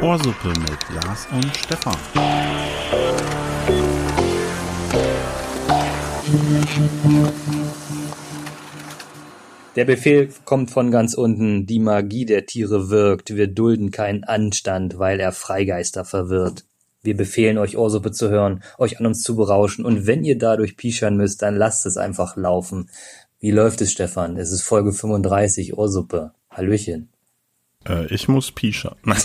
Ohrsuppe mit Lars und Stefan. Der Befehl kommt von ganz unten. Die Magie der Tiere wirkt. Wir dulden keinen Anstand, weil er Freigeister verwirrt. Wir befehlen euch Ohrsuppe zu hören, euch an uns zu berauschen und wenn ihr dadurch pischern müsst, dann lasst es einfach laufen. Wie läuft es, Stefan? Es ist Folge 35, Ohrsuppe. Hallöchen. Äh, ich muss pischern.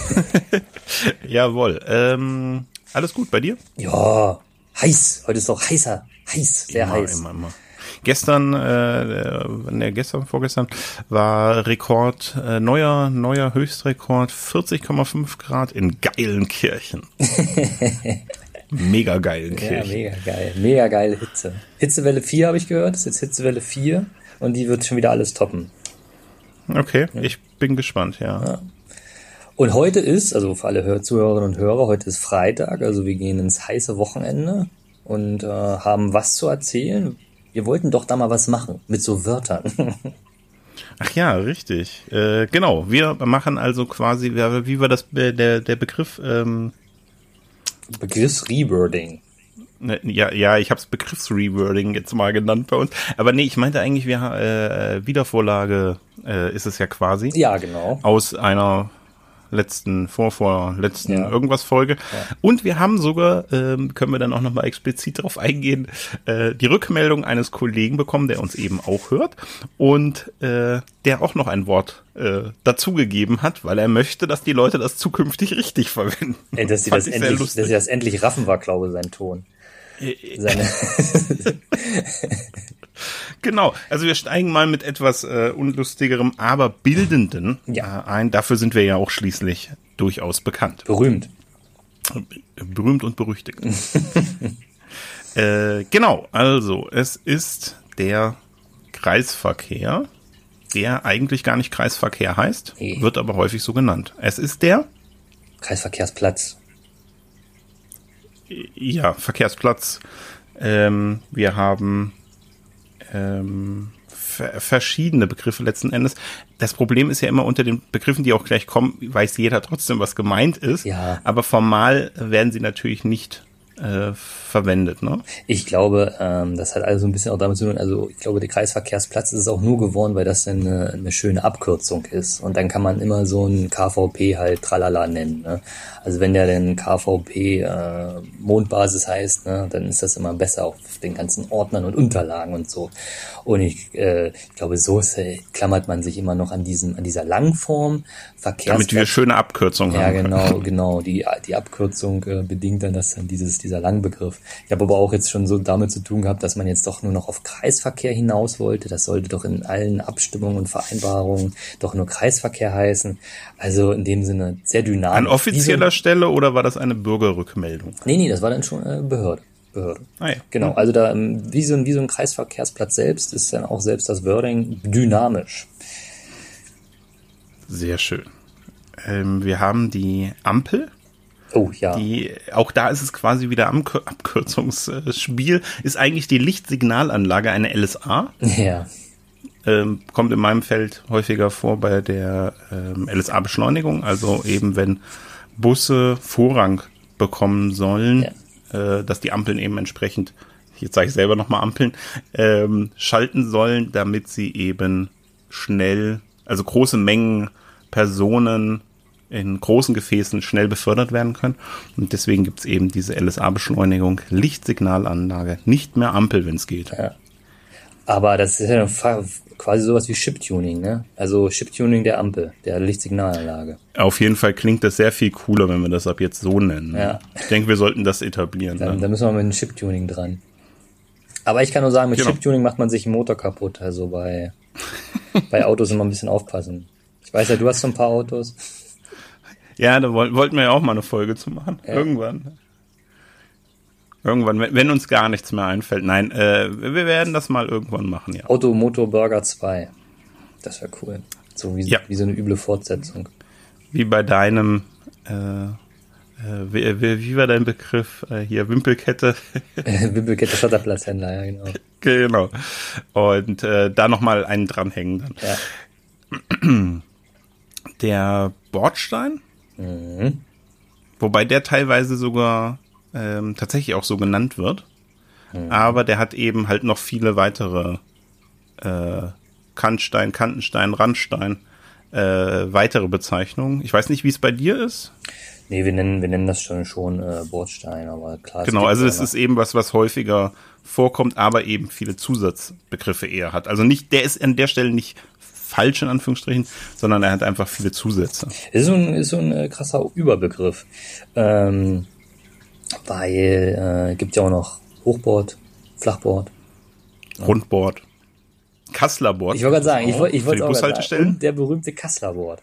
Jawohl. Ähm, alles gut bei dir? Ja, heiß. Heute ist doch heißer. Heiß, sehr immer, heiß. Immer, immer. Gestern, äh, ne, gestern, vorgestern war Rekord, äh, neuer, neuer Höchstrekord, 40,5 Grad in Geilenkirchen. mega Ja, Geilenkirchen. mega geil. Mega geile Hitze. Hitzewelle 4 habe ich gehört. Das ist jetzt Hitzewelle 4 und die wird schon wieder alles toppen. okay, ich bin gespannt, ja. Und heute ist, also für alle Hör Zuhörerinnen und Hörer, heute ist Freitag, also wir gehen ins heiße Wochenende und äh, haben was zu erzählen. Wir wollten doch da mal was machen mit so Wörtern. Ach ja, richtig. Äh, genau, wir machen also quasi, wie wie war das, äh, der, der Begriff, ähm, Begriffsrewording. Ne, Ja, ja, ich habe es Begriffsrewording jetzt mal genannt bei uns. Aber nee, ich meinte eigentlich, wir äh, Wiedervorlage äh, ist es ja quasi Ja, genau. aus einer letzten, vor, vor letzten Ja. irgendwas Folge. Und wir haben sogar, ähm, können wir dann auch nochmal explizit darauf eingehen, äh, die Rückmeldung eines Kollegen bekommen, der uns eben auch hört und äh, der auch noch ein Wort äh, dazugegeben hat, weil er möchte, dass die Leute das zukünftig richtig verwenden. Ey, dass sie das endlich, dass sie das endlich raffen war, glaube ich, sein Ton. Seine, Genau, also wir steigen mal mit etwas äh, unlustigerem, aber bildenden Ja. äh, ein. Dafür sind wir ja auch schließlich durchaus bekannt. berühmt. Berühmt und berüchtigt. äh, genau, also es ist der Kreisverkehr, der eigentlich gar nicht Kreisverkehr heißt, Nee. wird aber häufig so genannt. Es ist der Kreisverkehrsplatz. Ja, Verkehrsplatz. Ähm, wir haben ähm, ver verschiedene Begriffe letzten Endes. Das Problem ist ja immer unter den Begriffen, die auch gleich kommen, weiß jeder trotzdem, was gemeint ist. Ja. Aber formal werden sie natürlich nicht äh, verwendet. Ne? Ich glaube, ähm, das hat alles so ein bisschen auch damit zu tun, also ich glaube, der Kreisverkehrsplatz ist es auch nur geworden, weil das eine, eine schöne Abkürzung ist. Und dann kann man immer so ein KVP halt tralala nennen. Ne? Also wenn der denn KVP äh, Mondbasis heißt, ne, dann ist das immer besser auf den ganzen Ordnern und Unterlagen und so. Und ich, äh, ich glaube, so ist, äh, klammert man sich immer noch an diesem, an dieser Langform. Damit wir schöne Abkürzungen Ja, haben. können. genau, genau. Die, die Abkürzung äh, bedingt dann das dann dieses, dieser Langbegriff. Ich habe aber auch jetzt schon so damit zu tun gehabt, dass man jetzt doch nur noch auf Kreisverkehr hinaus wollte. Das sollte doch in allen Abstimmungen und Vereinbarungen doch nur Kreisverkehr heißen. Also in dem Sinne sehr dynamisch. An offizieller Stelle oder war das eine Bürgerrückmeldung? Nee, nee, das war dann schon äh, Behörde. Behörde. Ah ja. Genau, also da ähm, wie so, ein, wie so ein Kreisverkehrsplatz selbst ist dann auch selbst das Wording dynamisch. Sehr schön. Ähm, wir haben die Ampel. Oh ja. Die, auch da ist es quasi wieder am Abkürzungsspiel, ist eigentlich die Lichtsignalanlage eine LSA. ja. Ähm, kommt in meinem Feld häufiger vor bei der ähm, LSA-Beschleunigung, also eben wenn Busse Vorrang bekommen sollen, äh, dass die Ampeln eben entsprechend, jetzt sage ich selber nochmal Ampeln, ähm, schalten sollen, damit sie eben schnell, also große Mengen Personen in großen Gefäßen schnell befördert werden können. Und deswegen gibt's eben diese LSA-Beschleunigung, Lichtsignalanlage, nicht mehr Ampel, wenn es geht. Aber das ist ja quasi sowas wie Chiptuning, ne? Also Chiptuning der Ampel, der Lichtsignalanlage. Auf jeden Fall klingt das sehr viel cooler, wenn wir das ab jetzt so nennen. Ja. Ich denke, wir sollten das etablieren. Da, ne? da müssen wir mit dem Chiptuning dran. Aber ich kann nur sagen, mit Genau. Chiptuning macht man sich einen Motor kaputt. Also bei, bei Autos immer ein bisschen aufpassen. Ich weiß ja, du hast so ein paar Autos. Ja, da woll wollten wir ja auch mal eine Folge zu machen. Irgendwann. Irgendwann, wenn, uns gar nichts mehr einfällt. Nein, äh, wir werden das mal irgendwann machen, ja. Auto Motor Burger 2. Das wäre cool. So wie, Ja. wie so eine üble Fortsetzung. Wie bei deinem äh, äh, wie, wie, war dein Begriff? Äh, hier, Wimpelkette. Wimpelkette Schotterplatzhändler, ja, genau. Genau. Und äh, da nochmal einen dranhängen dann. Ja. Der Bordstein, mhm. wobei der teilweise sogar ähm, tatsächlich auch so genannt wird. Mhm. Aber der hat eben halt noch viele weitere äh, Kantstein, Kantenstein, Randstein, äh, weitere Bezeichnungen. Ich weiß nicht, wie es bei dir ist. Nee, wir nennen, wir nennen das schon schon äh, Bordstein, aber klar. Genau, also es ist eben was, was häufiger vorkommt, aber eben viele Zusatzbegriffe eher hat. Also nicht, der ist an der Stelle nicht falsch in Anführungsstrichen, sondern er hat einfach viele Zusätze. Ist so ein, ist so ein äh, krasser Überbegriff. Ähm, weil äh, gibt ja auch noch Hochbord, Flachbord. Rundbord. Kasslerbord. Ich wollte gerade sagen, ich wollte ich wollte auch sagen, der berühmte Kasslerbord.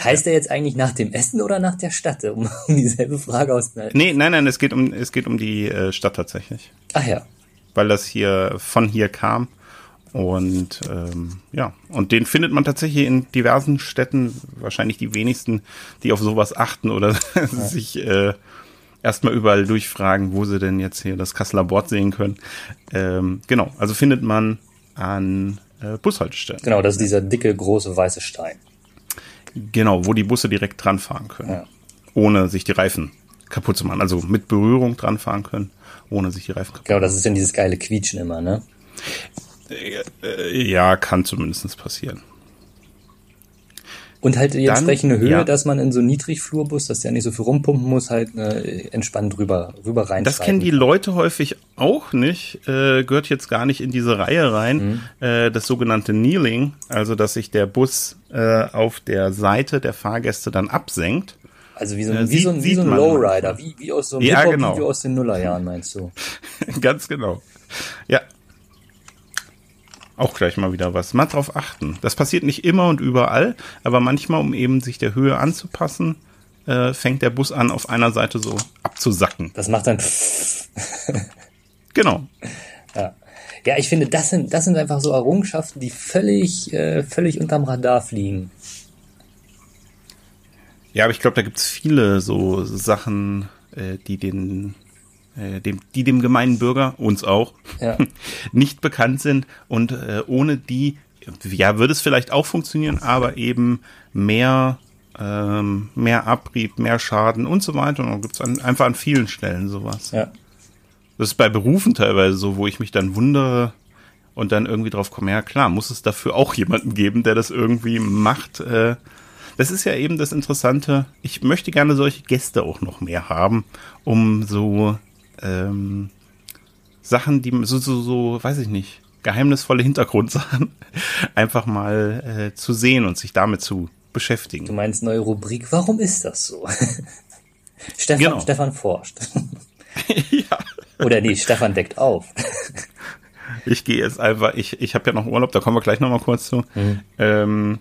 Heißt ja. er jetzt eigentlich nach dem Essen oder nach der Stadt, um, um dieselbe Frage auszuhalten? Nee, nein, nein, es geht um es geht um die äh, Stadt tatsächlich. Ach ja. Weil das hier von hier kam und ähm, ja, und den findet man tatsächlich in diversen Städten, wahrscheinlich die wenigsten, die auf sowas achten oder ja. sich äh, erstmal überall durchfragen, wo sie denn jetzt hier das Kasseler Bord sehen können. Ähm, genau, also findet man an äh, Bushaltestellen. Genau, das ist dieser dicke, große, weiße Stein. Genau, wo die Busse direkt dran fahren können. Ja. Ohne sich die Reifen kaputt zu machen. Also mit Berührung dran fahren können, ohne sich die Reifen kaputt zu machen. Genau, das ist dann dieses geile Quietschen immer, ne? Ja, kann zumindest passieren. Und halt die Dann, entsprechende Höhe, ja. dass man in so Niedrigflurbus, dass der nicht so viel rumpumpen muss, halt äh, entspannt rüber, rüber rein. Das kennen die Leute häufig auch nicht, äh, gehört jetzt gar nicht in diese Reihe rein, mhm. äh, das sogenannte Kneeling, also dass sich der Bus äh, auf der Seite der Fahrgäste dann absenkt. Also wie so ein, äh, wie sieht, so ein, wie so ein Lowrider, wie, wie aus so einem ja, genau. Video aus den Nullerjahren, meinst du? Ganz genau. Ja, auch gleich mal wieder was. Mal drauf achten. Das passiert nicht immer und überall, aber manchmal, um eben sich der Höhe anzupassen, äh, fängt der Bus an, auf einer Seite so abzusacken. Das macht dann. genau. Ja. ja, ich finde, das sind, das sind einfach so Errungenschaften, die völlig, äh, völlig unterm Radar fliegen. Ja, aber ich glaube, da gibt es viele so Sachen, äh, die den äh, dem, die dem gemeinen Bürger, uns auch, ja. nicht bekannt sind und äh, ohne die, ja, würde es vielleicht auch funktionieren, aber eben mehr, ähm, mehr Abrieb, mehr Schaden und so weiter. Und dann gibt es einfach an vielen Stellen sowas. Ja. Das ist bei Berufen teilweise so, wo ich mich dann wundere und dann irgendwie drauf komme, ja klar, muss es dafür auch jemanden geben, der das irgendwie macht. Äh, das ist ja eben das Interessante. Ich möchte gerne solche Gäste auch noch mehr haben, um so ähm, Sachen, die so, so, so, weiß ich nicht, geheimnisvolle Hintergrundsachen einfach mal äh, zu sehen und sich damit zu beschäftigen. Du meinst neue Rubrik, warum ist das so? Stefan, genau. Stefan forscht. ja. Oder nee, Stefan deckt auf. ich gehe jetzt einfach, ich, ich habe ja noch Urlaub, da kommen wir gleich nochmal kurz zu. Mhm. Ähm,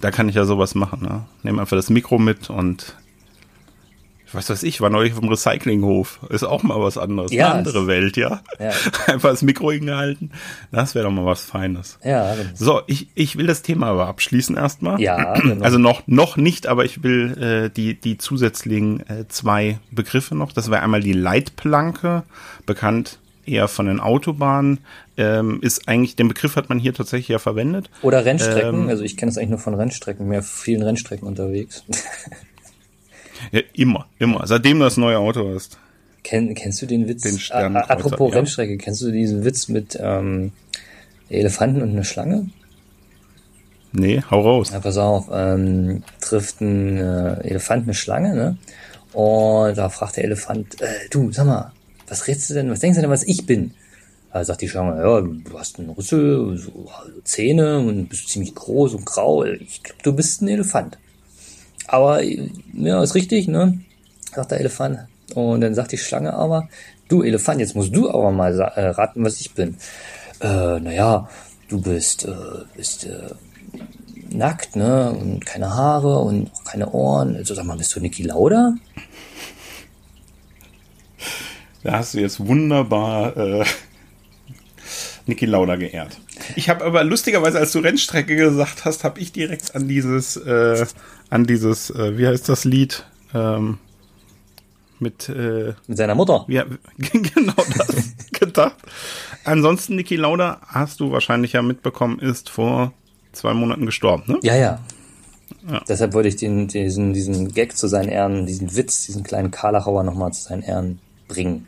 da kann ich ja sowas machen. Ne? Nehme einfach das Mikro mit und was weiß ich, war neulich auf dem Recyclinghof. Ist auch mal was anderes. Ja, Eine andere Welt, ja. ja. Einfach das Mikro hingehalten. Das wäre doch mal was Feines. Ja. So, ich, ich will das Thema aber abschließen erstmal. Ja. Genau. Also noch, noch nicht, aber ich will äh, die, die zusätzlichen äh, zwei Begriffe noch. Das wäre einmal die Leitplanke, bekannt eher von den Autobahnen. Ähm, ist eigentlich, den Begriff hat man hier tatsächlich ja verwendet. Oder Rennstrecken. Ähm, also ich kenne es eigentlich nur von Rennstrecken, mehr vielen Rennstrecken unterwegs. Ja, immer, immer. Seitdem du das neue Auto hast. Kenn, kennst du den Witz? Den apropos ja. Rennstrecke, kennst du diesen Witz mit ähm, Elefanten und einer Schlange? Nee, hau raus. Ja, pass auf, ähm, trifft ein äh, Elefant eine Schlange, ne? Und da fragt der Elefant, äh, du, sag mal, was redest du denn, was denkst du denn, was ich bin? Da sagt die Schlange, ja, du hast einen Rüssel, so, Zähne und bist ziemlich groß und grau. Ich glaube, du bist ein Elefant. Aber ja, ist richtig, ne? Sagt der Elefant. Und dann sagt die Schlange aber, du Elefant, jetzt musst du aber mal äh, raten, was ich bin. Äh, naja, du bist, äh, bist äh, nackt, ne? Und keine Haare und keine Ohren. Also sag mal, bist du Niki Lauda? Da hast du jetzt wunderbar äh, Niki Lauda geehrt. Ich habe aber lustigerweise, als du Rennstrecke gesagt hast, habe ich direkt an dieses, äh, an dieses, äh, wie heißt das Lied? Ähm, mit, äh, mit seiner Mutter. Ja, genau das gedacht. Ansonsten, Niki Lauda, hast du wahrscheinlich ja mitbekommen, ist vor zwei Monaten gestorben, ne? Ja, ja. ja. Deshalb wollte ich den, diesen, diesen Gag zu seinen Ehren, diesen Witz, diesen kleinen Karlachauer nochmal zu seinen Ehren bringen.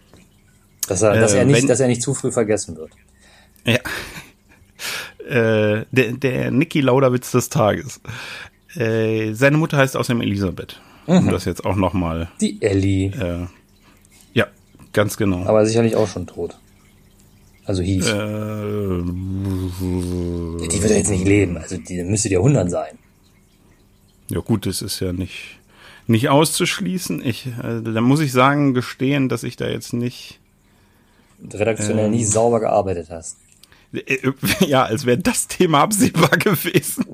Dass er, äh, dass er nicht, wenn, dass er nicht zu früh vergessen wird. Ja. Äh, der, der Niki Lauda-Witz des Tages. Äh, seine Mutter heißt außerdem Elisabeth. Mhm. Um das jetzt auch nochmal. Die Ellie. Äh, ja, ganz genau. Aber sicherlich auch schon tot. Also hieß. Äh, die wird ja jetzt nicht leben. Also die müsste ja 100 sein. Ja gut, das ist ja nicht, nicht auszuschließen. Ich, äh, da muss ich sagen, gestehen, dass ich da jetzt nicht redaktionell ähm, nie sauber gearbeitet hast. Äh, ja, als wäre das Thema absehbar gewesen.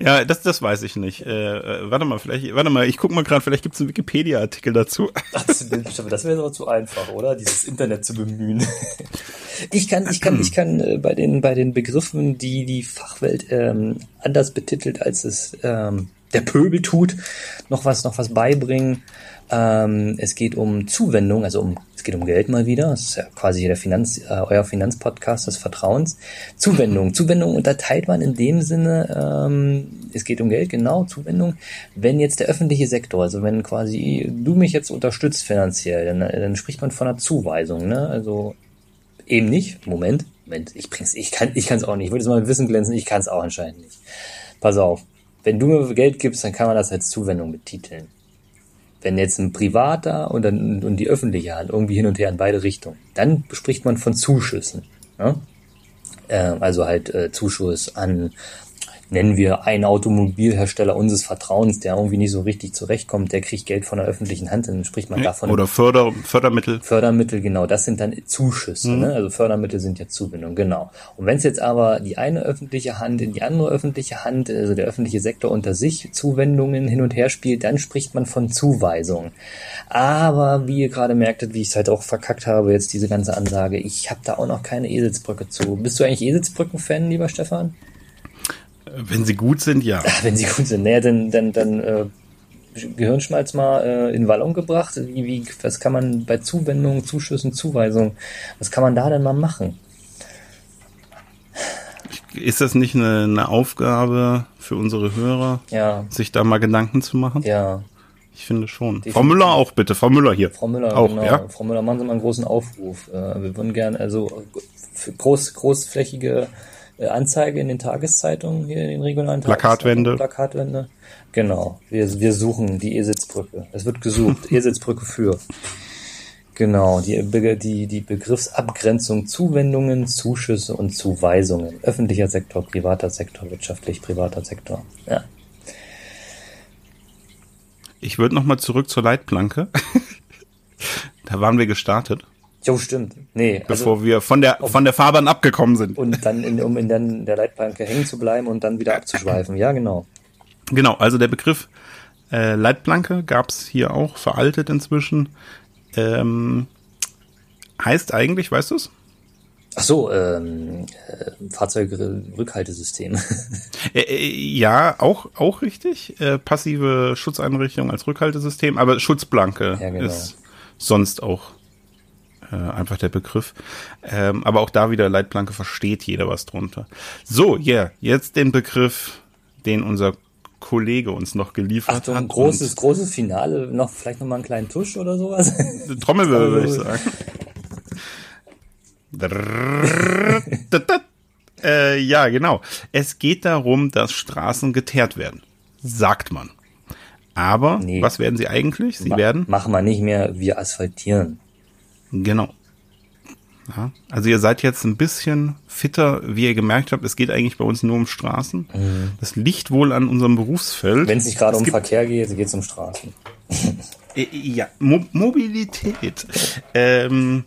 Ja, das, das weiß ich nicht. Äh, äh, warte mal, vielleicht, warte mal, ich guck mal gerade, vielleicht gibt es einen Wikipedia-Artikel dazu. Das, das wäre aber zu einfach, oder? Dieses Internet zu bemühen. Ich kann, ich kann, ich kann äh, bei den bei den Begriffen, die die Fachwelt ähm, anders betitelt, als es ähm, der Pöbel tut, noch was, noch was beibringen. Ähm, es geht um Zuwendung, also um es geht um Geld mal wieder. Das ist ja quasi der Finanz, äh, euer Finanzpodcast des Vertrauens. Zuwendung. Zuwendung unterteilt man in dem Sinne, ähm, es geht um Geld, genau, Zuwendung. Wenn jetzt der öffentliche Sektor, also wenn quasi du mich jetzt unterstützt finanziell, dann, dann spricht man von einer Zuweisung, ne? Also eben nicht. Moment, Moment, ich bring's, ich kann, ich kann es auch nicht. Ich würde es mal Wissen glänzen, ich kann es auch anscheinend nicht. Pass auf. Wenn du mir Geld gibst, dann kann man das als Zuwendung betiteln wenn jetzt ein privater und, dann, und die öffentliche Hand irgendwie hin und her in beide Richtungen, dann spricht man von Zuschüssen. Ne? Äh, also halt äh, Zuschuss an nennen wir einen Automobilhersteller unseres Vertrauens, der irgendwie nicht so richtig zurechtkommt, der kriegt Geld von der öffentlichen Hand, dann spricht man davon. Oder Förder, Fördermittel. Fördermittel, genau, das sind dann Zuschüsse, mhm. ne? also Fördermittel sind ja Zuwendung, genau. Und wenn es jetzt aber die eine öffentliche Hand in die andere öffentliche Hand, also der öffentliche Sektor unter sich Zuwendungen hin und her spielt, dann spricht man von Zuweisung. Aber wie ihr gerade merktet, wie ich es halt auch verkackt habe, jetzt diese ganze Ansage, ich habe da auch noch keine Eselsbrücke zu. Bist du eigentlich Eselsbrücken-Fan, lieber Stefan? Wenn sie gut sind, ja. Wenn sie gut sind, naja, dann, dann, dann äh, Gehirnschmalz mal äh, in Wallung gebracht. Wie, wie, was kann man bei Zuwendungen, Zuschüssen, Zuweisungen, was kann man da denn mal machen? Ist das nicht eine, eine Aufgabe für unsere Hörer, ja. sich da mal Gedanken zu machen? Ja. Ich finde schon. Definitiv. Frau Müller auch bitte. Frau Müller hier. Frau Müller auch, genau. Ja? Frau Müller, machen Sie mal einen großen Aufruf. Äh, wir würden gerne also groß, großflächige Anzeige in den Tageszeitungen hier in den regionalen Plakatwände. Plakatwände. Genau. Wir, wir suchen die Esitzbrücke. Es wird gesucht. Esitzbrücke für. Genau, die, die, die Begriffsabgrenzung Zuwendungen, Zuschüsse und Zuweisungen. Öffentlicher Sektor, privater Sektor, wirtschaftlich privater Sektor. Ja. Ich würde nochmal zurück zur Leitplanke. da waren wir gestartet. Jo, stimmt. Nee. Bevor also, wir von der, von der Fahrbahn abgekommen sind. Und dann, in, um in den, der Leitplanke hängen zu bleiben und dann wieder abzuschweifen. Ja, genau. Genau, also der Begriff äh, Leitplanke gab's hier auch, veraltet inzwischen. Ähm, heißt eigentlich, weißt du's? Ach so, ähm, äh, Fahrzeugrückhaltesystem. Äh, äh, ja, auch, auch richtig. Äh, passive Schutzeinrichtung als Rückhaltesystem, aber Schutzplanke ja, genau. ist sonst auch äh, einfach der Begriff. Ähm, aber auch da wieder Leitplanke versteht jeder was drunter. So, ja, yeah, jetzt den Begriff, den unser Kollege uns noch geliefert Achtung, hat. großes, großes Finale, noch vielleicht noch mal einen kleinen Tusch oder sowas. Trommelwirbel, würde ich sagen. äh, ja, genau. Es geht darum, dass Straßen geteert werden. Sagt man. Aber nee. was werden sie eigentlich? Sie Ma werden. Machen wir nicht mehr, wir asphaltieren. Genau. Ja, also ihr seid jetzt ein bisschen fitter, wie ihr gemerkt habt, es geht eigentlich bei uns nur um Straßen. Mhm. Das liegt wohl an unserem Berufsfeld. Wenn es nicht gerade um Verkehr geht, geht es um Straßen. Äh, ja, Mo Mobilität ähm,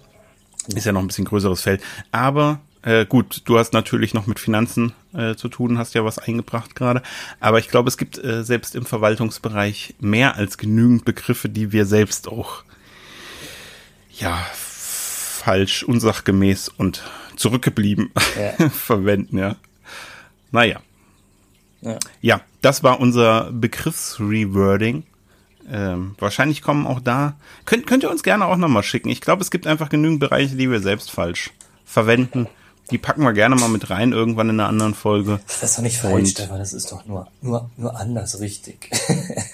ist ja noch ein bisschen größeres Feld. Aber äh, gut, du hast natürlich noch mit Finanzen äh, zu tun, hast ja was eingebracht gerade. Aber ich glaube, es gibt äh, selbst im Verwaltungsbereich mehr als genügend Begriffe, die wir selbst auch ja, falsch, unsachgemäß und zurückgeblieben ja. verwenden, ja. Naja. Ja. ja, das war unser Begriffsrewording. Ähm, wahrscheinlich kommen auch da. Könnt, könnt ihr uns gerne auch nochmal schicken. Ich glaube, es gibt einfach genügend Bereiche, die wir selbst falsch verwenden. Die packen wir gerne mal mit rein, irgendwann in einer anderen Folge. Das ist doch nicht falsch, Stefan. Das ist doch nur, nur, nur anders richtig.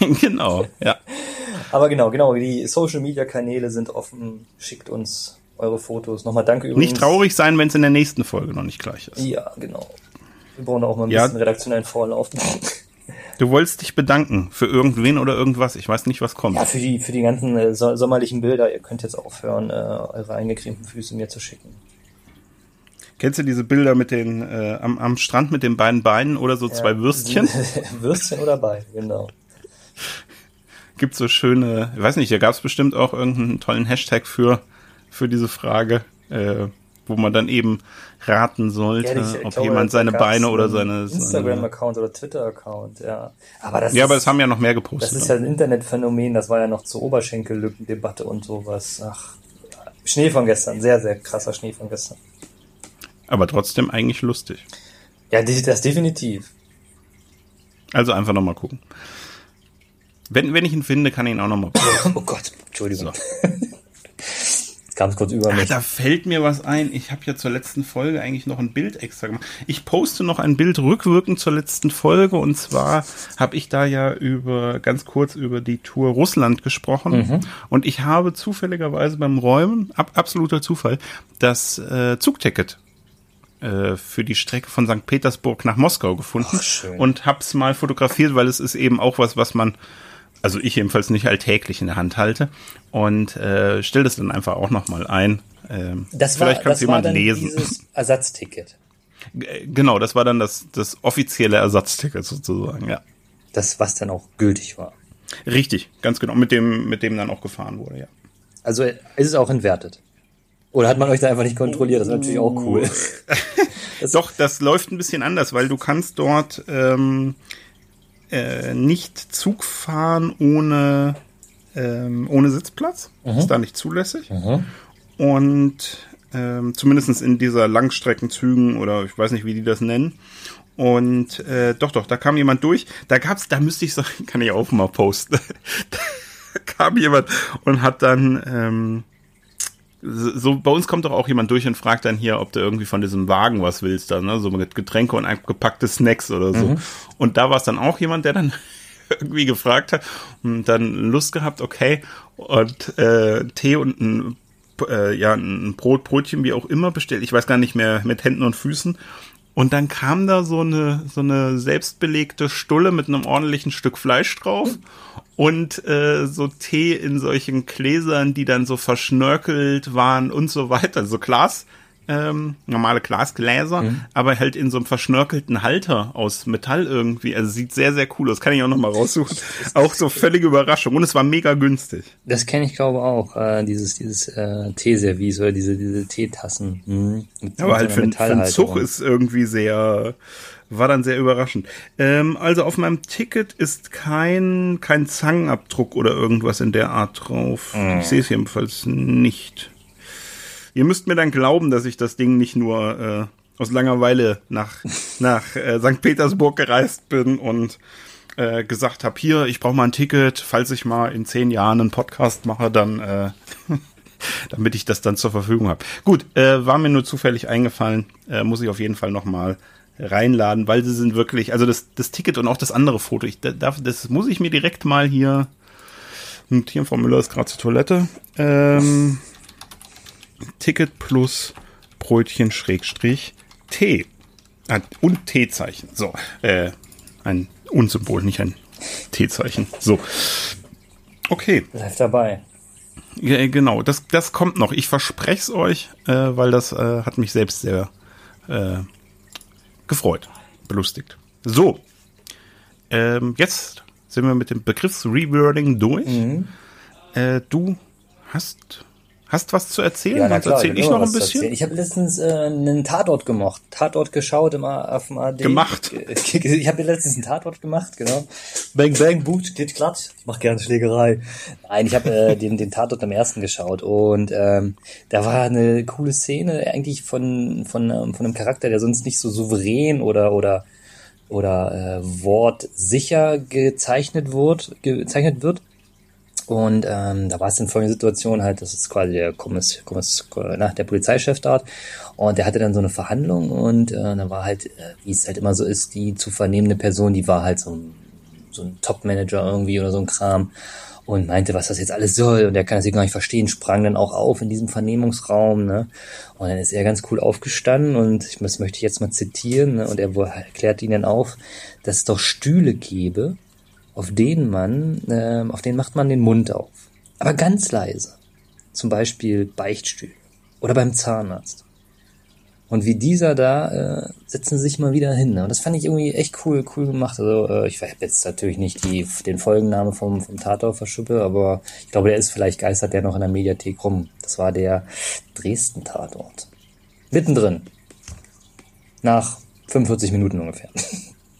genau, ja. Aber genau, genau. Die Social Media Kanäle sind offen. Schickt uns eure Fotos. Nochmal danke übrigens. Nicht traurig sein, wenn es in der nächsten Folge noch nicht gleich ist. Ja, genau. Wir brauchen auch mal ein ja. bisschen redaktionellen Vorlauf. Du wolltest dich bedanken für irgendwen oder irgendwas. Ich weiß nicht, was kommt. Ja, für die, für die ganzen äh, sommerlichen Bilder. Ihr könnt jetzt aufhören, äh, eure eingecremten Füße mir zu schicken. Kennst du diese Bilder mit den äh, am, am Strand mit den beiden Beinen oder so ja, zwei Würstchen? Würstchen oder Beine, genau. Gibt so schöne, ich weiß nicht, da gab es bestimmt auch irgendeinen tollen Hashtag für, für diese Frage, äh, wo man dann eben raten sollte, ja, ich, ob glaube, jemand seine Beine oder seine Instagram-Account oder Twitter-Account, ja. Aber das ja, ist, aber das haben ja noch mehr gepostet. Das ist ja ein Internetphänomen, das war ja noch zur Oberschenkellückendebatte und sowas. Ach, Schnee von gestern, sehr, sehr krasser Schnee von gestern. Aber trotzdem eigentlich lustig. Ja, das definitiv. Also einfach nochmal gucken. Wenn, wenn ich ihn finde, kann ich ihn auch nochmal Oh Gott, Entschuldigung. So. Es kurz über mich. Ach, da fällt mir was ein. Ich habe ja zur letzten Folge eigentlich noch ein Bild extra gemacht. Ich poste noch ein Bild rückwirkend zur letzten Folge. Und zwar habe ich da ja über ganz kurz über die Tour Russland gesprochen. Mhm. Und ich habe zufälligerweise beim Räumen, ab, absoluter Zufall, das äh, Zugticket äh, für die Strecke von St. Petersburg nach Moskau gefunden Ach, und hab's mal fotografiert, weil es ist eben auch was, was man, also ich jedenfalls nicht alltäglich in der Hand halte und äh, stell das dann einfach auch noch mal ein. Ähm, das vielleicht kann es jemand war dann lesen. Dieses Ersatzticket. Genau, das war dann das, das offizielle Ersatzticket sozusagen, ja. Das, was dann auch gültig war. Richtig, ganz genau, mit dem, mit dem dann auch gefahren wurde, ja. Also ist es auch entwertet. Oder hat man euch da einfach nicht kontrolliert? Das ist natürlich auch cool. das Doch, das läuft ein bisschen anders, weil du kannst dort ähm, äh, nicht Zug fahren ohne, ähm, ohne Sitzplatz. Mhm. Ist da nicht zulässig. Mhm. Und ähm, zumindest in dieser Langstreckenzügen oder ich weiß nicht, wie die das nennen. Und äh, doch, doch, da kam jemand durch. Da gab's, da müsste ich sagen, kann ich auch mal posten. da kam jemand und hat dann ähm, so bei uns kommt doch auch jemand durch und fragt dann hier, ob du irgendwie von diesem Wagen was willst, dann, ne? so mit Getränke und eingepackte Snacks oder so. Mhm. Und da war es dann auch jemand, der dann irgendwie gefragt hat und dann Lust gehabt, okay, und äh, Tee und ein äh, ja ein Brot, Brötchen, wie auch immer bestellt. Ich weiß gar nicht mehr mit Händen und Füßen. Und dann kam da so eine, so eine selbstbelegte Stulle mit einem ordentlichen Stück Fleisch drauf und äh, so Tee in solchen Gläsern, die dann so verschnörkelt waren und so weiter. So Glas, ähm, normale Glasgläser, mhm. aber halt in so einem verschnörkelten Halter aus Metall irgendwie. Also sieht sehr, sehr cool aus. Kann ich auch noch mal raussuchen. auch so völlige Überraschung. Und es war mega günstig. Das kenne ich, glaube auch. Äh, dieses dieses äh, Teeservice oder diese, diese Teetassen. Mhm. Mit, aber halt für, für einen Zug ist irgendwie sehr war dann sehr überraschend. Ähm, also auf meinem Ticket ist kein, kein Zangenabdruck oder irgendwas in der Art drauf. Mhm. Ich sehe es jedenfalls nicht. Ihr müsst mir dann glauben, dass ich das Ding nicht nur äh, aus Langeweile nach, nach äh, St. Petersburg gereist bin und äh, gesagt habe, hier, ich brauche mal ein Ticket, falls ich mal in zehn Jahren einen Podcast mache, dann äh, damit ich das dann zur Verfügung habe. Gut, äh, war mir nur zufällig eingefallen, äh, muss ich auf jeden Fall noch mal reinladen, weil sie sind wirklich, also das, das Ticket und auch das andere Foto, ich darf, das muss ich mir direkt mal hier notieren. Frau Müller ist gerade zur Toilette. Ähm, Ticket plus Brötchen Schrägstrich T. Ah, und T-Zeichen. So, äh, ein Unsymbol, nicht ein T-Zeichen. So. Okay. Bleib dabei. Ja, genau, das, das kommt noch. Ich verspreche es euch, äh, weil das äh, hat mich selbst sehr äh, gefreut, belustigt. So, ähm, jetzt sind wir mit dem Begriffs-Rewording durch. Mhm. Äh, du hast Hast was zu erzählen? Ja, na klar, erzähl ich noch ein bisschen. Ich habe letztens äh, einen Tatort gemacht. Tatort geschaut im, auf dem AD. Gemacht? Ich habe letztens einen Tatort gemacht, genau. Bang, bang, boot, geht glatt. Ich mache gerne Schlägerei. Nein, ich habe äh, den, den Tatort am ersten geschaut und ähm, da war eine coole Szene eigentlich von, von, ähm, von einem Charakter, der sonst nicht so souverän oder, oder oder äh, wortsicher gezeichnet wird, gezeichnet wird. Und ähm, da war es in folgender Situation halt, das ist quasi der Kommiss, Kommiss, na, der Polizeichef dort. Und der hatte dann so eine Verhandlung und äh, da war halt, äh, wie es halt immer so ist, die zu vernehmende Person, die war halt so ein, so ein Top-Manager irgendwie oder so ein Kram und meinte, was das jetzt alles soll und er kann das hier gar nicht verstehen, sprang dann auch auf in diesem Vernehmungsraum, ne? Und dann ist er ganz cool aufgestanden und ich, das möchte ich jetzt mal zitieren, ne? und er erklärt ihnen auf, dass es doch Stühle gebe, auf denen man, äh, auf denen macht man den Mund auf. Aber ganz leise. Zum Beispiel Beichtstühle oder beim Zahnarzt. Und wie dieser da äh, setzen sie sich mal wieder hin. Ne? Und das fand ich irgendwie echt cool, cool gemacht. Also äh, ich habe jetzt natürlich nicht die, den Folgenname vom, vom Tatort verschuppe, aber ich glaube, der ist vielleicht geistert der noch in der Mediathek rum. Das war der Dresden-Tatort. Mittendrin. Nach 45 Minuten ungefähr.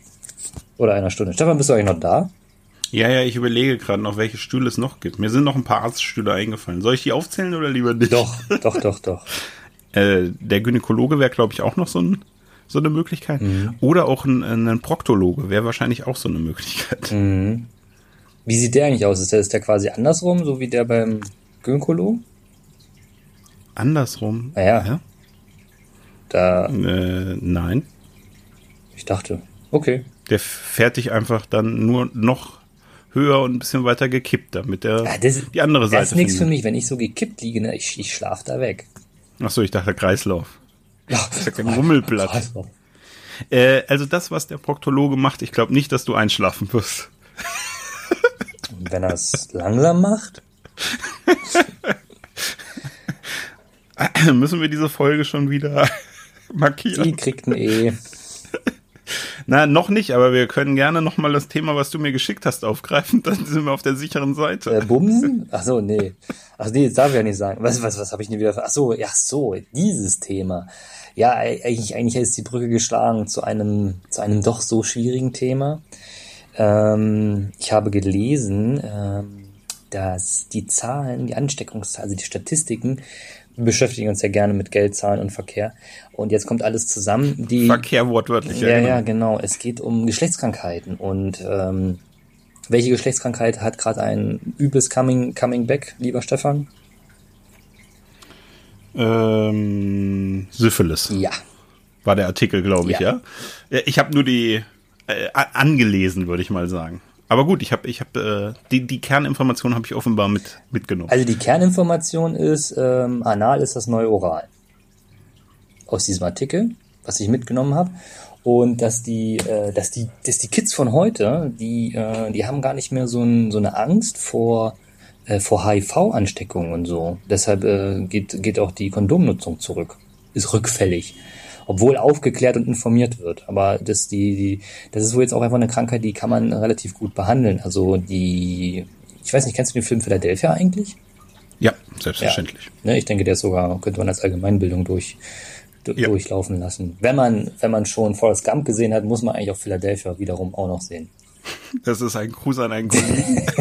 Oder einer Stunde. Stefan, bist du eigentlich noch da? Ja, ja, ich überlege gerade noch, welche Stühle es noch gibt. Mir sind noch ein paar Arztstühle eingefallen. Soll ich die aufzählen oder lieber nicht? Doch, doch, doch, doch. Äh, der Gynäkologe wäre, glaube ich, auch noch so, ein, so eine Möglichkeit. Mhm. Oder auch ein, ein Proktologe wäre wahrscheinlich auch so eine Möglichkeit. Mhm. Wie sieht der eigentlich aus? Ist der, ist der quasi andersrum, so wie der beim Gynäkologen? Andersrum? Naja. Ja? Da. Äh, nein. Ich dachte. Okay. Der fährt dich einfach dann nur noch höher und ein bisschen weiter gekippt, damit er ja, das, die andere Seite. Das ist nichts für mich, wenn ich so gekippt liege, ne? ich, ich schlaf da weg. Ach so, ich dachte Kreislauf. Ja, das ist ja kein Rummelblatt. Äh, also das, was der Proktologe macht, ich glaube nicht, dass du einschlafen wirst. Wenn er es langsam macht? Müssen wir diese Folge schon wieder markieren? Die kriegt ein E. Na, noch nicht, aber wir können gerne nochmal das Thema, was du mir geschickt hast, aufgreifen. Dann sind wir auf der sicheren Seite. Äh, Bumsen? Ach so, nee. Ach nee, das darf ich ja nicht sagen. Was, was, was habe ich denn wieder? Ach so, ja, so, dieses Thema. Ja, eigentlich, eigentlich ist die Brücke geschlagen zu einem, zu einem doch so schwierigen Thema. Ähm, ich habe gelesen, ähm, dass die Zahlen, die Ansteckungszahlen, also die Statistiken beschäftigen uns ja gerne mit Geld, Zahlen und Verkehr. Und jetzt kommt alles zusammen. Die, Verkehr wortwörtlich. Ja, ja, ja, genau. Es geht um Geschlechtskrankheiten. Und ähm, welche Geschlechtskrankheit hat gerade ein übles Coming, Coming Back, lieber Stefan? Ähm, Syphilis. Ja. War der Artikel, glaube ich, ja. ja? Ich habe nur die äh, angelesen, würde ich mal sagen. Aber gut, ich habe ich hab, äh, die, die Kerninformation habe ich offenbar mit, mitgenommen. Also die Kerninformation ist, ähm, anal ist das neue Oral. Aus diesem Artikel, was ich mitgenommen habe. Und dass die, äh, dass die, dass die Kids von heute, die, äh, die haben gar nicht mehr so, ein, so eine Angst vor, äh, vor HIV-Ansteckungen und so. Deshalb äh, geht, geht auch die Kondomnutzung zurück. Ist rückfällig obwohl aufgeklärt und informiert wird. Aber das, die, die, das ist wohl jetzt auch einfach eine Krankheit, die kann man relativ gut behandeln. Also die, ich weiß nicht, kennst du den Film Philadelphia eigentlich? Ja, selbstverständlich. Ja, ne, ich denke, der ist sogar, könnte man als Allgemeinbildung durch, ja. durchlaufen lassen. Wenn man, wenn man schon Forrest Gump gesehen hat, muss man eigentlich auch Philadelphia wiederum auch noch sehen. Das ist ein Gruß an einen Kollegen.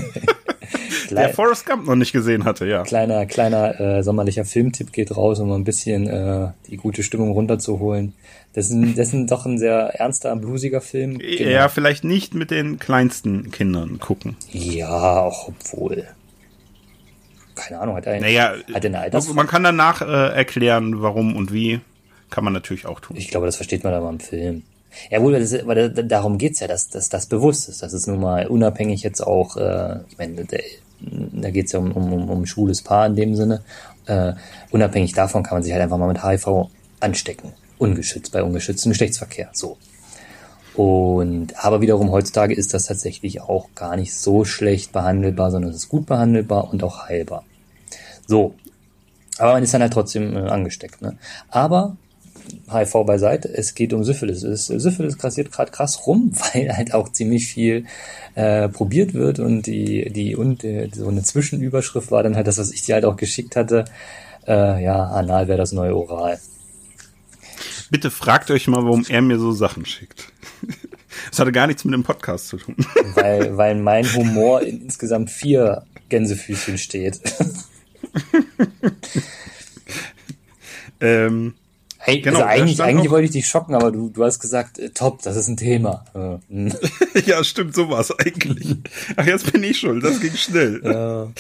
Der Forrest Gump noch nicht gesehen hatte, ja. Kleiner, kleiner äh, sommerlicher Filmtipp geht raus, um ein bisschen äh, die gute Stimmung runterzuholen. Das ist, das ist doch ein sehr ernster, bluesiger Film. Genau. Ja, vielleicht nicht mit den kleinsten Kindern gucken. Ja, auch obwohl. Keine Ahnung, hat er, naja, hat er eine Alters Man kann danach äh, erklären, warum und wie. Kann man natürlich auch tun. Ich glaube, das versteht man aber im Film. Ja, wohl, das, weil darum geht's ja, dass, dass das bewusst ist. Das ist nun mal unabhängig jetzt auch, äh, ich meine, da geht es ja um, um, um schwules Paar in dem Sinne. Äh, unabhängig davon kann man sich halt einfach mal mit HIV anstecken. Ungeschützt, bei ungeschütztem Geschlechtsverkehr. So. Und aber wiederum heutzutage ist das tatsächlich auch gar nicht so schlecht behandelbar, sondern es ist gut behandelbar und auch heilbar. So. Aber man ist dann halt trotzdem äh, angesteckt. Ne? Aber HIV beiseite, es geht um Syphilis. Syphilis grassiert gerade krass rum, weil halt auch ziemlich viel äh, probiert wird und die, die und äh, so eine Zwischenüberschrift war dann halt das, was ich dir halt auch geschickt hatte. Äh, ja, anal wäre das neue Oral. Bitte fragt euch mal, warum er mir so Sachen schickt. Das hatte gar nichts mit dem Podcast zu tun. Weil, weil mein Humor in insgesamt vier Gänsefüßchen steht. ähm, Hey, genau, also eigentlich, eigentlich wollte ich dich schocken, aber du, du hast gesagt, äh, top, das ist ein Thema. Hm. ja, stimmt, so war es eigentlich. Ach, jetzt bin ich schuld, das ging schnell. Ja.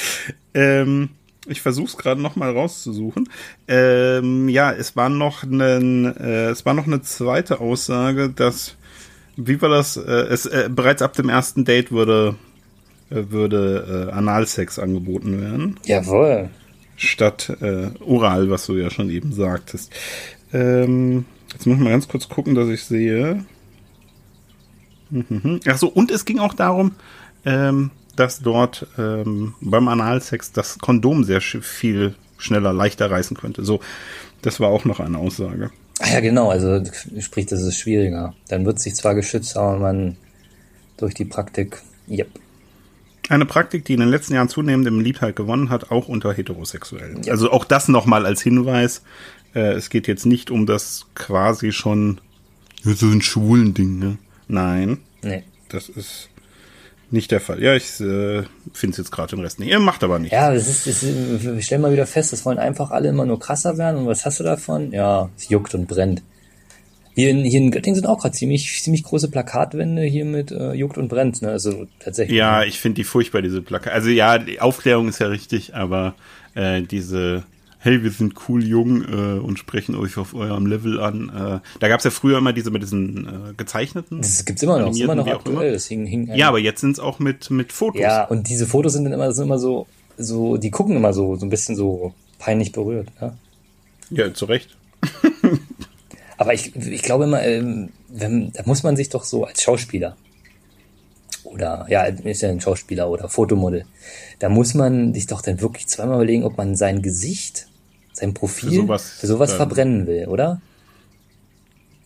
Ähm, ich versuche es gerade noch mal rauszusuchen. Ähm, ja, es war noch ein, äh, es war noch eine zweite Aussage, dass wie war das? Äh, es äh, bereits ab dem ersten Date würde äh, würde äh, Analsex angeboten werden. Jawohl. Statt äh, Oral, was du ja schon eben sagtest. Ähm, jetzt muss ich mal ganz kurz gucken, dass ich sehe. Mhm. Ach so, und es ging auch darum, ähm, dass dort ähm, beim Analsex das Kondom sehr viel schneller, leichter reißen könnte. So, das war auch noch eine Aussage. Ah ja, genau, also sprich, das ist schwieriger. Dann wird sich zwar geschützt, aber man durch die Praktik, yep. Eine Praktik, die in den letzten Jahren zunehmend im Beliebtheit gewonnen hat, auch unter Heterosexuellen. Ja. Also auch das nochmal als Hinweis. Äh, es geht jetzt nicht um das quasi schon so ein schwulen Ding, ne? Nein. Nee. Das ist nicht der Fall. Ja, ich äh, finde es jetzt gerade den Rest nicht. Ihr macht aber nicht. Ja, es ist, ist, wir stellen mal wieder fest, es wollen einfach alle immer nur krasser werden. Und was hast du davon? Ja, es juckt und brennt. Hier in, hier in Göttingen sind auch gerade ziemlich, ziemlich große Plakatwände hier mit äh, juckt und brennt. Ne? Also tatsächlich. Ja, ich finde die furchtbar, diese Plakate. Also ja, die Aufklärung ist ja richtig, aber äh, diese hey, wir sind cool jung äh, und sprechen euch auf eurem Level an. Äh, da gab es ja früher immer diese mit diesen äh, gezeichneten. Das gibt's immer noch, ist immer noch aktuell. Das hing, hing ja, aber jetzt sind es auch mit, mit Fotos. Ja, und diese Fotos sind dann immer, sind immer so, so, die gucken immer so, so ein bisschen so peinlich berührt, ja. Ja, zu Recht. aber ich, ich glaube immer, ähm, wenn, da muss man sich doch so als Schauspieler oder ja, ist ja ein Schauspieler oder Fotomodel, da muss man sich doch dann wirklich zweimal überlegen, ob man sein Gesicht sein Profil für sowas, für sowas verbrennen will, oder?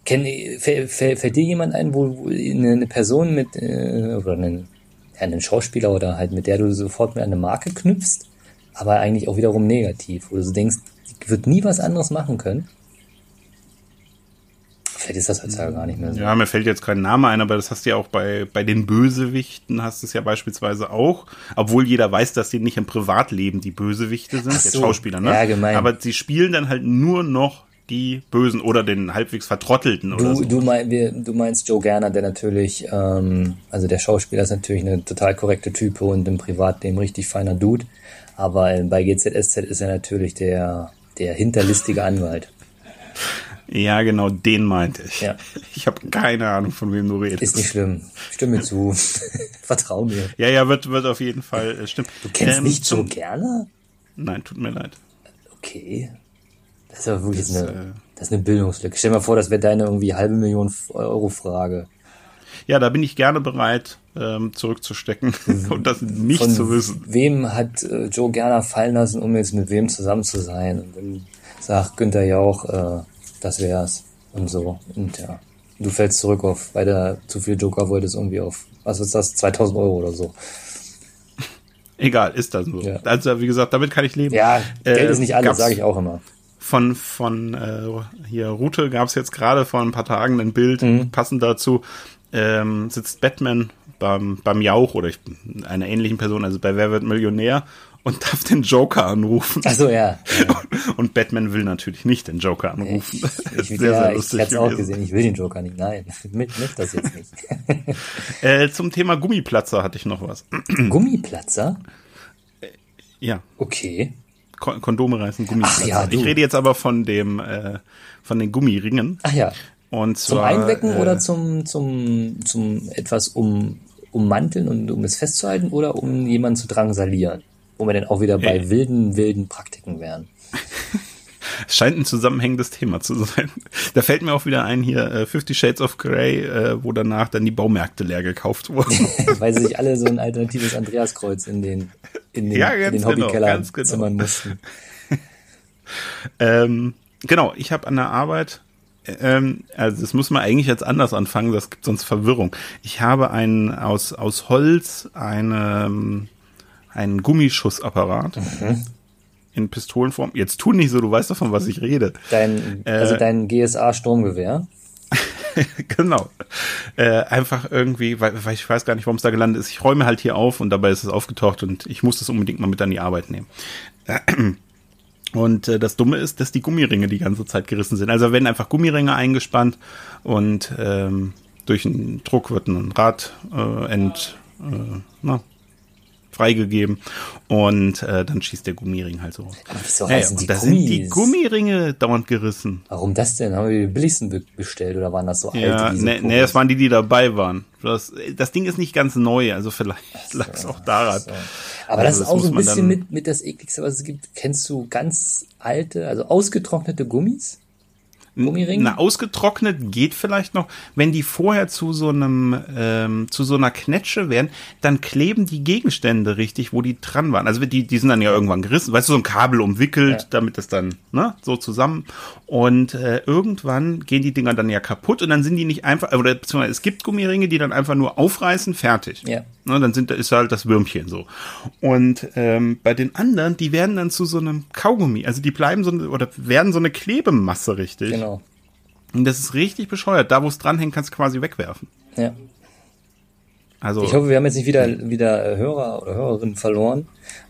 Kenn, fällt, fällt dir jemand ein, wo, wo eine, eine, Person mit, äh, oder einen, ja, einen Schauspieler oder halt mit der du sofort mit einer Marke knüpfst, aber eigentlich auch wiederum negativ, wo du so denkst, die wird nie was anderes machen können? Vielleicht ist das heutzutage gar nicht mehr so. Ja, mir fällt jetzt kein Name ein, aber das hast du ja auch bei, bei den Bösewichten, hast du es ja beispielsweise auch. Obwohl jeder weiß, dass die nicht im Privatleben die Bösewichte sind, so. jetzt Schauspieler, ne? Ja, gemein. Aber sie spielen dann halt nur noch die Bösen oder den halbwegs Vertrottelten du, oder so. Du, mein, wir, du meinst Joe Gerner, der natürlich, ähm, also der Schauspieler ist natürlich eine total korrekte Type und im Privatleben richtig feiner Dude. Aber bei GZSZ ist er natürlich der, der hinterlistige Anwalt. Ja, genau, den meinte ich. Ja. Ich habe keine Ahnung, von wem du redest. Ist nicht schlimm. Stimme zu. Vertrau mir. Ja, ja, wird, wird auf jeden Fall äh, stimmen. Du kennst ähm, nicht so gerne? Nein, tut mir leid. Okay. Das ist aber wirklich das, eine, äh, das ist eine Bildungslücke. Stell dir mal vor, das wäre deine irgendwie halbe Million Euro Frage. Ja, da bin ich gerne bereit, ähm, zurückzustecken und das nicht Von zu wissen. Wem hat äh, Joe Gerner fallen lassen, um jetzt mit wem zusammen zu sein? Und dann sagt Günther Jauch, äh, das wär's. Und so. Und ja. Du fällst zurück auf, weil du zu viel Joker wolltest, irgendwie auf, was ist das, 2000 Euro oder so. Egal, ist das so. Ja. Also, wie gesagt, damit kann ich leben. Ja, Geld äh, ist nicht alles, sage ich auch immer. Von, von äh, hier Route gab es jetzt gerade vor ein paar Tagen ein Bild, mhm. passend dazu, ähm, sitzt Batman beim, beim Jauch oder ich, einer ähnlichen Person, also bei Wer wird Millionär und darf den Joker anrufen. Ach so, ja. ja. Und Batman will natürlich nicht den Joker anrufen. Ich, ich, sehr, ja, lustig. Ich hab's auch gesehen, ich will den Joker nicht. Nein, mit, mit das jetzt nicht. äh, zum Thema Gummiplatzer hatte ich noch was. Gummiplatzer? Äh, ja. Okay. Kon Kondome reißen Gummiplatzer. Ach, ja, du. ich rede jetzt aber von dem, äh, von den Gummiringen. Ach ja. Und zwar, zum Einwecken äh, oder zum, zum, zum etwas um, ummanteln und um es festzuhalten oder um jemanden zu drangsalieren? Wo wir dann auch wieder bei wilden, wilden Praktiken wären. Es scheint ein zusammenhängendes Thema zu sein. Da fällt mir auch wieder ein hier äh, Fifty Shades of Grey, äh, wo danach dann die Baumärkte leer gekauft wurden. Weil sie sich alle so ein alternatives Andreaskreuz in den, in den, ja, in den genau, Hobbykeller genau. zimmern mussten. ähm, genau, ich habe an der Arbeit ähm, also das muss man eigentlich jetzt anders anfangen, das gibt sonst Verwirrung. Ich habe einen aus, aus Holz eine, ähm, einen Gummischussapparat. Mhm. In Pistolenform. Jetzt tu nicht so, du weißt doch, von was ich rede. Dein, äh, also dein GSA-Sturmgewehr. genau. Äh, einfach irgendwie, weil, weil ich weiß gar nicht, warum es da gelandet ist. Ich räume halt hier auf und dabei ist es aufgetaucht und ich muss das unbedingt mal mit an die Arbeit nehmen. Und äh, das Dumme ist, dass die Gummiringe die ganze Zeit gerissen sind. Also werden einfach Gummiringe eingespannt und ähm, durch einen Druck wird ein Rad äh, ent, äh, na, freigegeben und äh, dann schießt der Gummiring halt so. Aber wieso Ja, ja, heißen und die da Gummis? sind die Gummiringe dauernd gerissen. Warum das denn? Haben wir die billigsten be bestellt oder waren das so Ja, alte? nee, nee, Gummis? das waren die, die dabei waren. Das, das Ding ist nicht ganz neu, also vielleicht lag es auch daran. So. Aber das Also ist auch so ein bisschen mit, mit das ekligste, was es gibt. Kennst du ganz alte, also ausgetrocknete Gummis? Gummiringe? Na, ausgetrocknet geht vielleicht noch. Wenn die vorher zu so einem, ähm, zu so einer Knetsche werden, dann kleben die Gegenstände richtig, wo die dran waren. Also die, die sind dann ja irgendwann gerissen. Weißt du, so ein Kabel umwickelt, Ja. damit das dann, ne, so zusammen. Und äh, irgendwann gehen die Dinger dann ja kaputt und dann sind die nicht einfach, oder beziehungsweise es gibt Gummiringe, die dann einfach nur aufreißen, fertig. Ja. Ne, dann sind, ist halt das Würmchen so. Und ähm, bei den anderen, die werden dann zu so einem Kaugummi. Also die bleiben so oder werden so eine Klebemasse richtig. Genau. Und das ist richtig bescheuert. Da, wo es dranhängt, kannst du quasi wegwerfen. Ja. Also, Ich hoffe, wir haben jetzt nicht wieder, wieder äh, Hörer oder Hörerinnen verloren,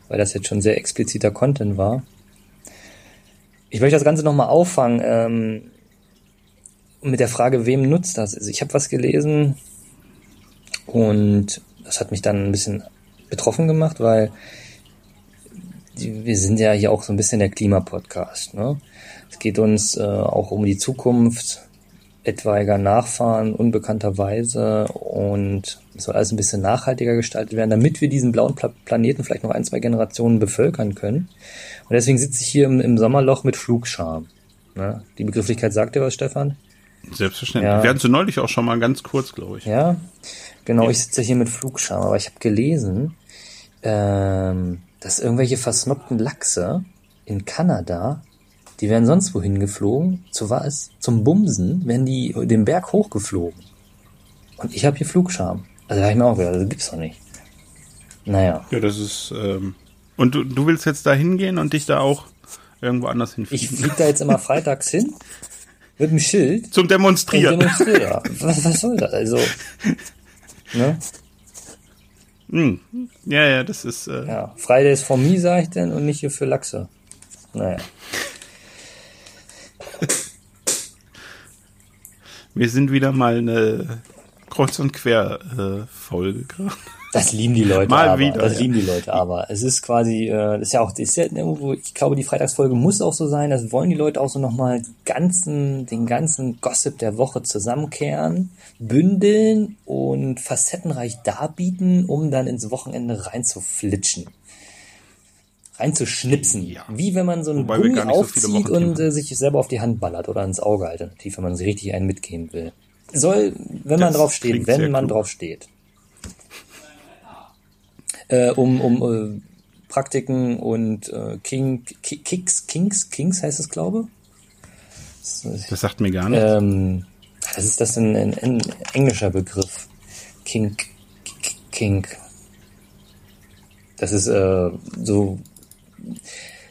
weil das jetzt schon sehr expliziter Content war. Ich möchte das Ganze nochmal auffangen ähm, mit der Frage, wem nutzt das? Also ich habe was gelesen und das hat mich dann ein bisschen betroffen gemacht, weil die, wir sind ja hier auch so ein bisschen der Klimapodcast. Ne? Es geht uns äh, auch um die Zukunft etwaiger Nachfahren unbekannterweise und es soll alles ein bisschen nachhaltiger gestaltet werden, damit wir diesen blauen Pla Planeten vielleicht noch ein, zwei Generationen bevölkern können. Und deswegen sitze ich hier im, im Sommerloch mit Flugscham. Ne? Die Begrifflichkeit sagt dir was, Stefan? selbstverständlich. Ja. Wir hatten sie neulich auch schon mal ganz kurz, glaube ich. Ja, genau. Ich sitze hier mit Flugscham, aber ich habe gelesen, ähm, dass irgendwelche versnobten Lachse in Kanada, die werden sonst wohin geflogen. Zu was? Zum Bumsen werden die den Berg hochgeflogen. Und ich habe hier Flugscham. Also da habe ich mir auch gedacht, das gibt's doch nicht. Naja. Ja, das ist. Ähm, und du, du willst jetzt da hingehen und dich da auch irgendwo anders Ich hinfliegen? fliege da jetzt immer freitags hin mit dem Schild Zum Demonstrieren. Was, was soll das? Also, ne? Hm. Ja, ja, das ist. Äh, Ja, Fridays for me, sage ich denn, und nicht hier für Lachse. Naja. Wir sind wieder mal eine Kreuz- und Quer-Folge gerade. Das lieben die Leute Mal aber. wieder, das ja. lieben die Leute aber. Es ist quasi, äh, das ist ja auch, das ist ja irgendwo, ich glaube, die Freitagsfolge muss auch so sein. Das wollen die Leute auch so nochmal ganzen, den ganzen Gossip der Woche zusammenkehren, bündeln und facettenreich darbieten, um dann ins Wochenende reinzuflitschen. Reinzuschnipsen. Ja. Wie wenn man so einen Wobei Gummi so aufzieht Wochenthemen und äh, sich selber auf die Hand ballert oder ins Auge alternativ, wenn man sich richtig einen mitgeben will. Soll, wenn man Das drauf steht, wenn man klug. drauf steht äh, um, um äh, Praktiken und äh, King, Ki- Kicks, Kings, Kings heißt es, glaube das, ist- Das sagt mir gar nicht. ähm, das ist das ein, ein, ein englischer Begriff. King, King. Das ist äh, so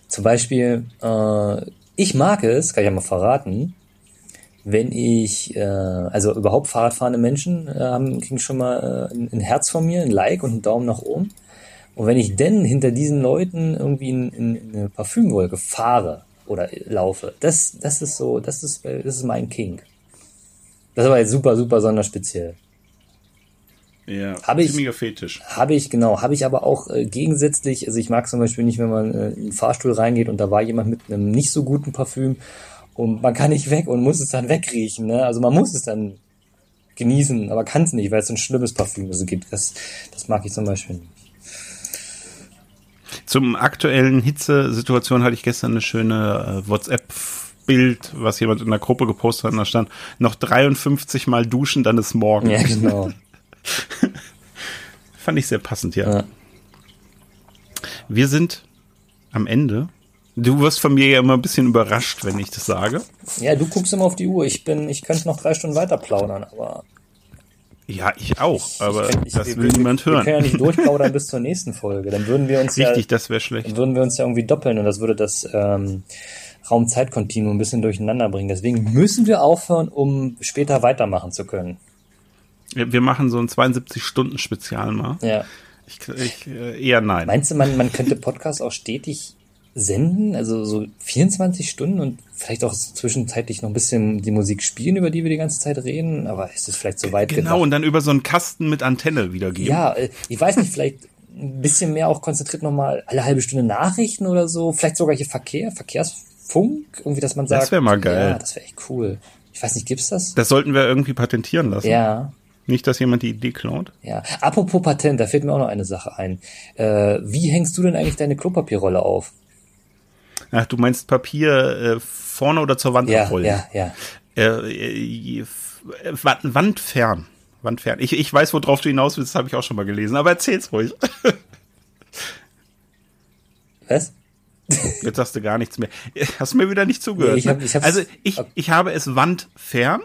zum Beispiel, äh, ich mag es, kann ich ja mal verraten, wenn ich, äh, also überhaupt Fahrradfahrende Menschen äh, haben, kriegen schon mal äh, ein, Herz von mir, ein Like und einen Daumen nach oben. Und wenn ich denn hinter diesen Leuten irgendwie in, in, in eine Parfümwolke fahre oder laufe, das, das ist so, das ist, das ist mein King. Das ist aber jetzt super, super sonderspeziell. Ja, hab ich- ziemlicher Fetisch. Habe ich, genau, habe ich aber auch äh, gegensätzlich, also ich mag zum Beispiel nicht, wenn man äh, in den Fahrstuhl reingeht und da war jemand mit einem nicht so guten Parfüm und man kann nicht weg und muss es dann wegriechen, ne? Also man muss es dann genießen, aber kann es nicht, weil es so ein schlimmes Parfüm so gibt. Das, das mag ich zum Beispiel nicht. Zum aktuellen Hitzesituation hatte ich gestern eine schöne äh, WhatsApp-Bild, was jemand in der Gruppe gepostet hat, und da stand noch 53 Mal duschen, dann ist morgen. Ja, genau. Fand ich sehr passend, ja. Ja. Wir sind am Ende. Du wirst von mir ja immer ein bisschen überrascht, wenn ich das sage. ja, du guckst immer auf die Uhr. Ich bin, ich könnte noch drei Stunden weiter plaudern, aber Ja, ich auch, aber ich, ich, das wir- will wir, niemand Wir hören. können ja nicht durchplaudern bis zur nächsten Folge. Dann würden wir uns Richtig, ja, das wäre schlecht. dann würden wir uns ja irgendwie doppeln und das würde das ähm, Raum-Zeit-Kontinuum ein bisschen durcheinander bringen. Deswegen müssen wir aufhören, um später weitermachen zu können. Wir machen so ein 72-Stunden-Spezial mal. Ja. Ich, ich, äh, eher nein. Meinst du, man, man könnte Podcasts auch stetig senden, also so 24 Stunden und vielleicht auch zwischenzeitlich noch ein bisschen die Musik spielen, über die wir die ganze Zeit reden, aber ist es vielleicht so weit Genau, gedacht? und dann über so einen Kasten mit Antenne wiedergeben. Ja, äh, ich weiß nicht, vielleicht ein bisschen mehr auch konzentriert nochmal alle halbe Stunde Nachrichten oder so, vielleicht sogar hier Verkehr, Verkehrsfunk, irgendwie, dass man sagt. Das wär mal geil. Ja, das wäre echt cool. Ich weiß nicht, gibt's das? Das sollten wir irgendwie patentieren lassen. Ja, Nicht, dass jemand die Idee klaut. ja. Apropos Patent, da fällt mir auch noch eine Sache ein. Äh, wie hängst du denn eigentlich deine Klopapierrolle auf? Ach, du meinst Papier äh, vorne oder zur Wand Ja, abrollen? ja, ja. Äh, äh, äh, Wa- Wandfern. Wandfern. Ich, ich weiß, worauf du hinaus willst, das habe ich auch schon mal gelesen, aber erzähl's ruhig. Was? Jetzt sagst du gar nichts mehr. Hast mir wieder nicht zugehört. Nee, ich hab- ne? ich hab's- also ich, ich habe es wandfern,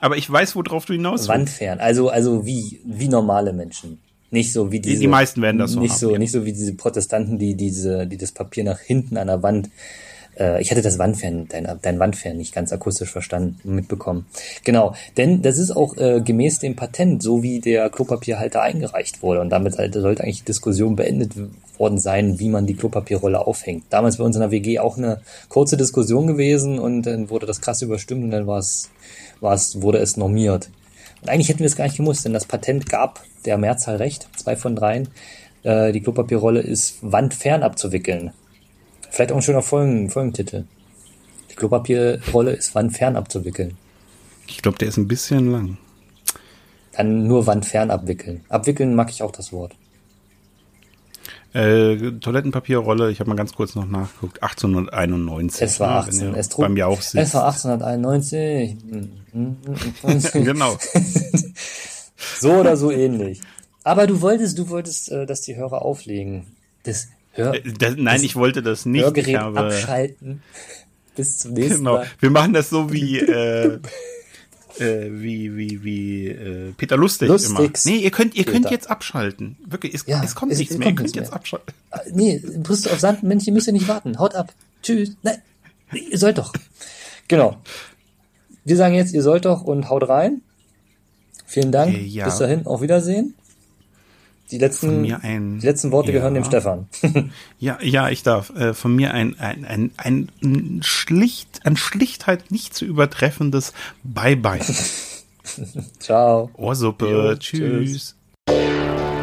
aber ich weiß, worauf du hinaus willst. Wandfern. Also, also wie, wie normale Menschen. Nicht so wie diese. die meisten werden das so Nicht haben, so, ja. nicht so wie diese Protestanten, die diese, die das Papier nach hinten an der Wand. Äh, ich hatte das Wandfern, dein, dein Wandfern nicht ganz akustisch verstanden, mitbekommen. Genau, denn das ist auch äh, gemäß dem Patent, so wie der Klopapierhalter eingereicht wurde. Und damit halt, sollte eigentlich die Diskussion beendet worden sein, wie man die Klopapierrolle aufhängt. Damals bei uns in der WG auch eine kurze Diskussion gewesen und dann wurde das krass überstimmt und dann war es, war es, wurde es normiert. Und eigentlich hätten wir es gar nicht gemusst, denn das Patent gab der Mehrzahl recht, zwei von dreien. Äh, die Klopapierrolle ist wandfern abzuwickeln. Vielleicht auch ein schöner Folgen, Folgentitel. Die Klopapierrolle ist wandfern abzuwickeln. Ich glaube, der ist ein bisschen lang. Dann nur wandfern abwickeln. Abwickeln mag ich auch das Wort. Äh, Toilettenpapierrolle, ich habe mal ganz kurz noch nachgeguckt, 1891. Es war ne, wenn 18. ihr Es, trug, beim Jauch es sitzt. war 1891. genau. so oder so ähnlich. Aber du wolltest, du wolltest, äh, dass die Hörer auflegen. Das Hör Äh, das, nein, ich wollte das nicht. Hörgerät habe, abschalten. Bis zum nächsten Genau. Mal. Wir machen das so wie, äh, äh, wie, wie, wie, äh, Peter Lustig Lustigst immer. Nee, ihr könnt, ihr könnt jetzt abschalten. Wirklich, es, Ja, es kommt es- nichts es mehr. kommt ihr könnt jetzt mehr. abschalten. Ah, Nee, Brüste auf Sandmännchen müsst ihr nicht warten. Haut ab. Tschüss. Nein, ihr sollt doch. Genau. Wir sagen jetzt, ihr sollt doch und haut rein. Vielen Dank. Äh, ja. Bis dahin, auf Wiedersehen. Die letzten, die letzten Worte ja. gehören dem Stefan. Ja, ja, ich darf. Äh, von mir ein, ein, ein, ein schlicht, an Schlichtheit nicht zu übertreffendes Bye-bye. Ciao. Ohrsuppe. Jo, tschüss. tschüss.